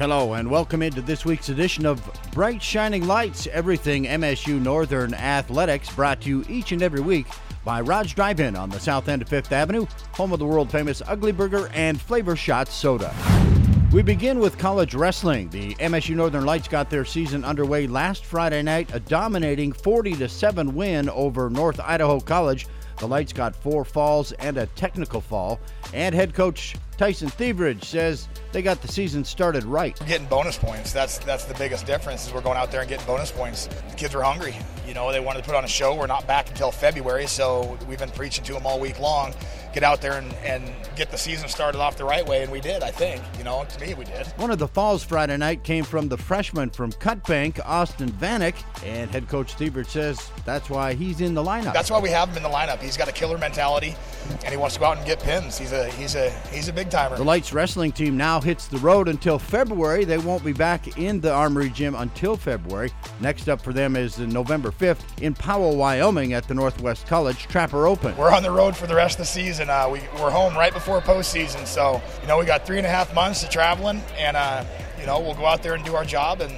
Hello, and welcome into this week's edition of Bright Shining Lights, everything MSU Northern Athletics, brought to you each and every week by Raj Drive In on the south end of Fifth Avenue, home of the world famous Ugly Burger and Flavor Shot Soda. We begin with college wrestling. The MSU Northern Lights got their season underway last Friday night, a dominating 40 7 win over North Idaho College. The Lights got four falls and a technical fall, and head coach Tyson Thivierge says they got the season started right. Getting bonus points. That's that's the biggest difference. Is we're going out there and getting bonus points. The kids are hungry. You know, they wanted to put on a show. We're not back until February, so we've been preaching to them all week long. Get out there and, and get the season started off the right way, and we did. I think. You know, to me, we did. One of the falls Friday night came from the freshman from Cut Bank, Austin Vanek, and head coach Thivierge says that's why he's in the lineup. That's why we have him in the lineup. He's got a killer mentality, and he wants to go out and get pins. He's a he's a he's a big timer. The Lights wrestling team now hits the road until February. They won't be back in the Armory Gym until February. Next up for them is November 5th in Powell, Wyoming at the Northwest College Trapper Open. We're on the road for the rest of the season. Uh, we, we're home right before postseason, so you know we got three and a half months of traveling, and uh, you know we'll go out there and do our job, and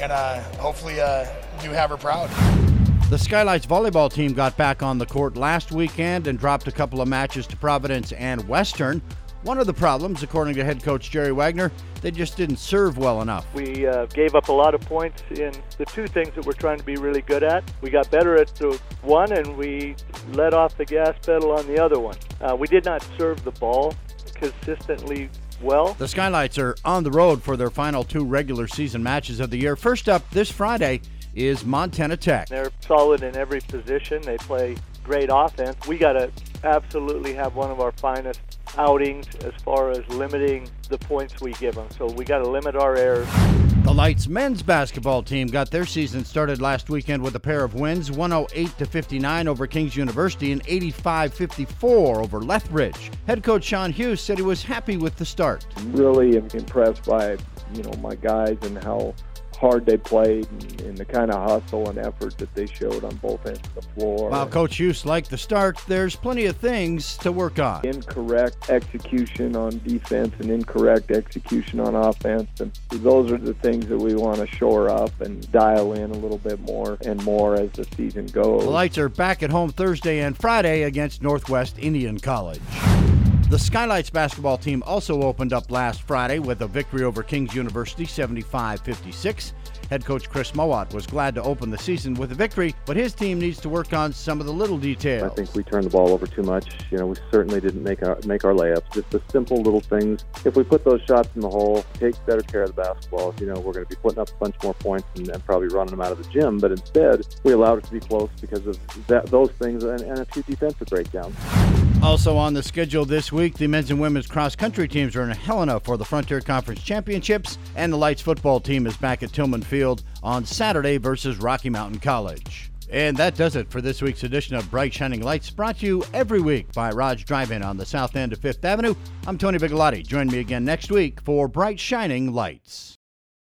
and uh, hopefully uh, do Havre proud. The Skylights volleyball team got back on the court last weekend and dropped a couple of matches to Providence and Western. One of the problems, according to head coach Jerry Wagner, they just didn't serve well enough. We uh, gave up a lot of points in the two things that we're trying to be really good at. We got better at the one, and we let off the gas pedal on the other one. Uh, we did not serve the ball consistently well. The Skylights are on the road for their final two regular season matches of the year. First up this Friday is Montana Tech. They're solid in every position. They play great offense. We got to absolutely have one of our finest outings as far as limiting the points we give them. So we got to limit our errors. The Lights men's basketball team got their season started last weekend with a pair of wins 108 to 59 over Kings University and 85 54 over Lethbridge. Head coach Sean Hughes said he was happy with the start. Really impressed by you know my guys and how hard they played and, and, the kind of hustle and effort that they showed on both ends of the floor. While Coach Hughes liked the start, there's plenty of things to work on. Incorrect execution on defense and incorrect execution on offense. And those are the things that we want to shore up and dial in a little bit more and more as the season goes. The Lights are back at home Thursday and Friday against Northwest Indian College. The Skylights basketball team also opened up last Friday with a victory over Kings University 75 56. Head coach Chris Mowat was glad to open the season with a victory, but his team needs to work on some of the little details. I think we turned the ball over too much. You know, we certainly didn't make our make our layups. Just the simple little things. If we put those shots in the hole, take better care of the basketball, you know, we're going to be putting up a bunch more points and, and probably running them out of the gym. But instead, we allowed it to be close because of that, those things and, and a few defensive breakdowns. Also on the schedule this week, the men's and women's cross country teams are in Helena for the Frontier Conference Championships, and the Lights football team is back at Tillman Field on Saturday versus Rocky Mountain College. And that does it for this week's edition of Bright Shining Lights, brought to you every week by Raj Drive In on the south end of Fifth Avenue. I'm Tony Bigalotti. Join me again next week for Bright Shining Lights.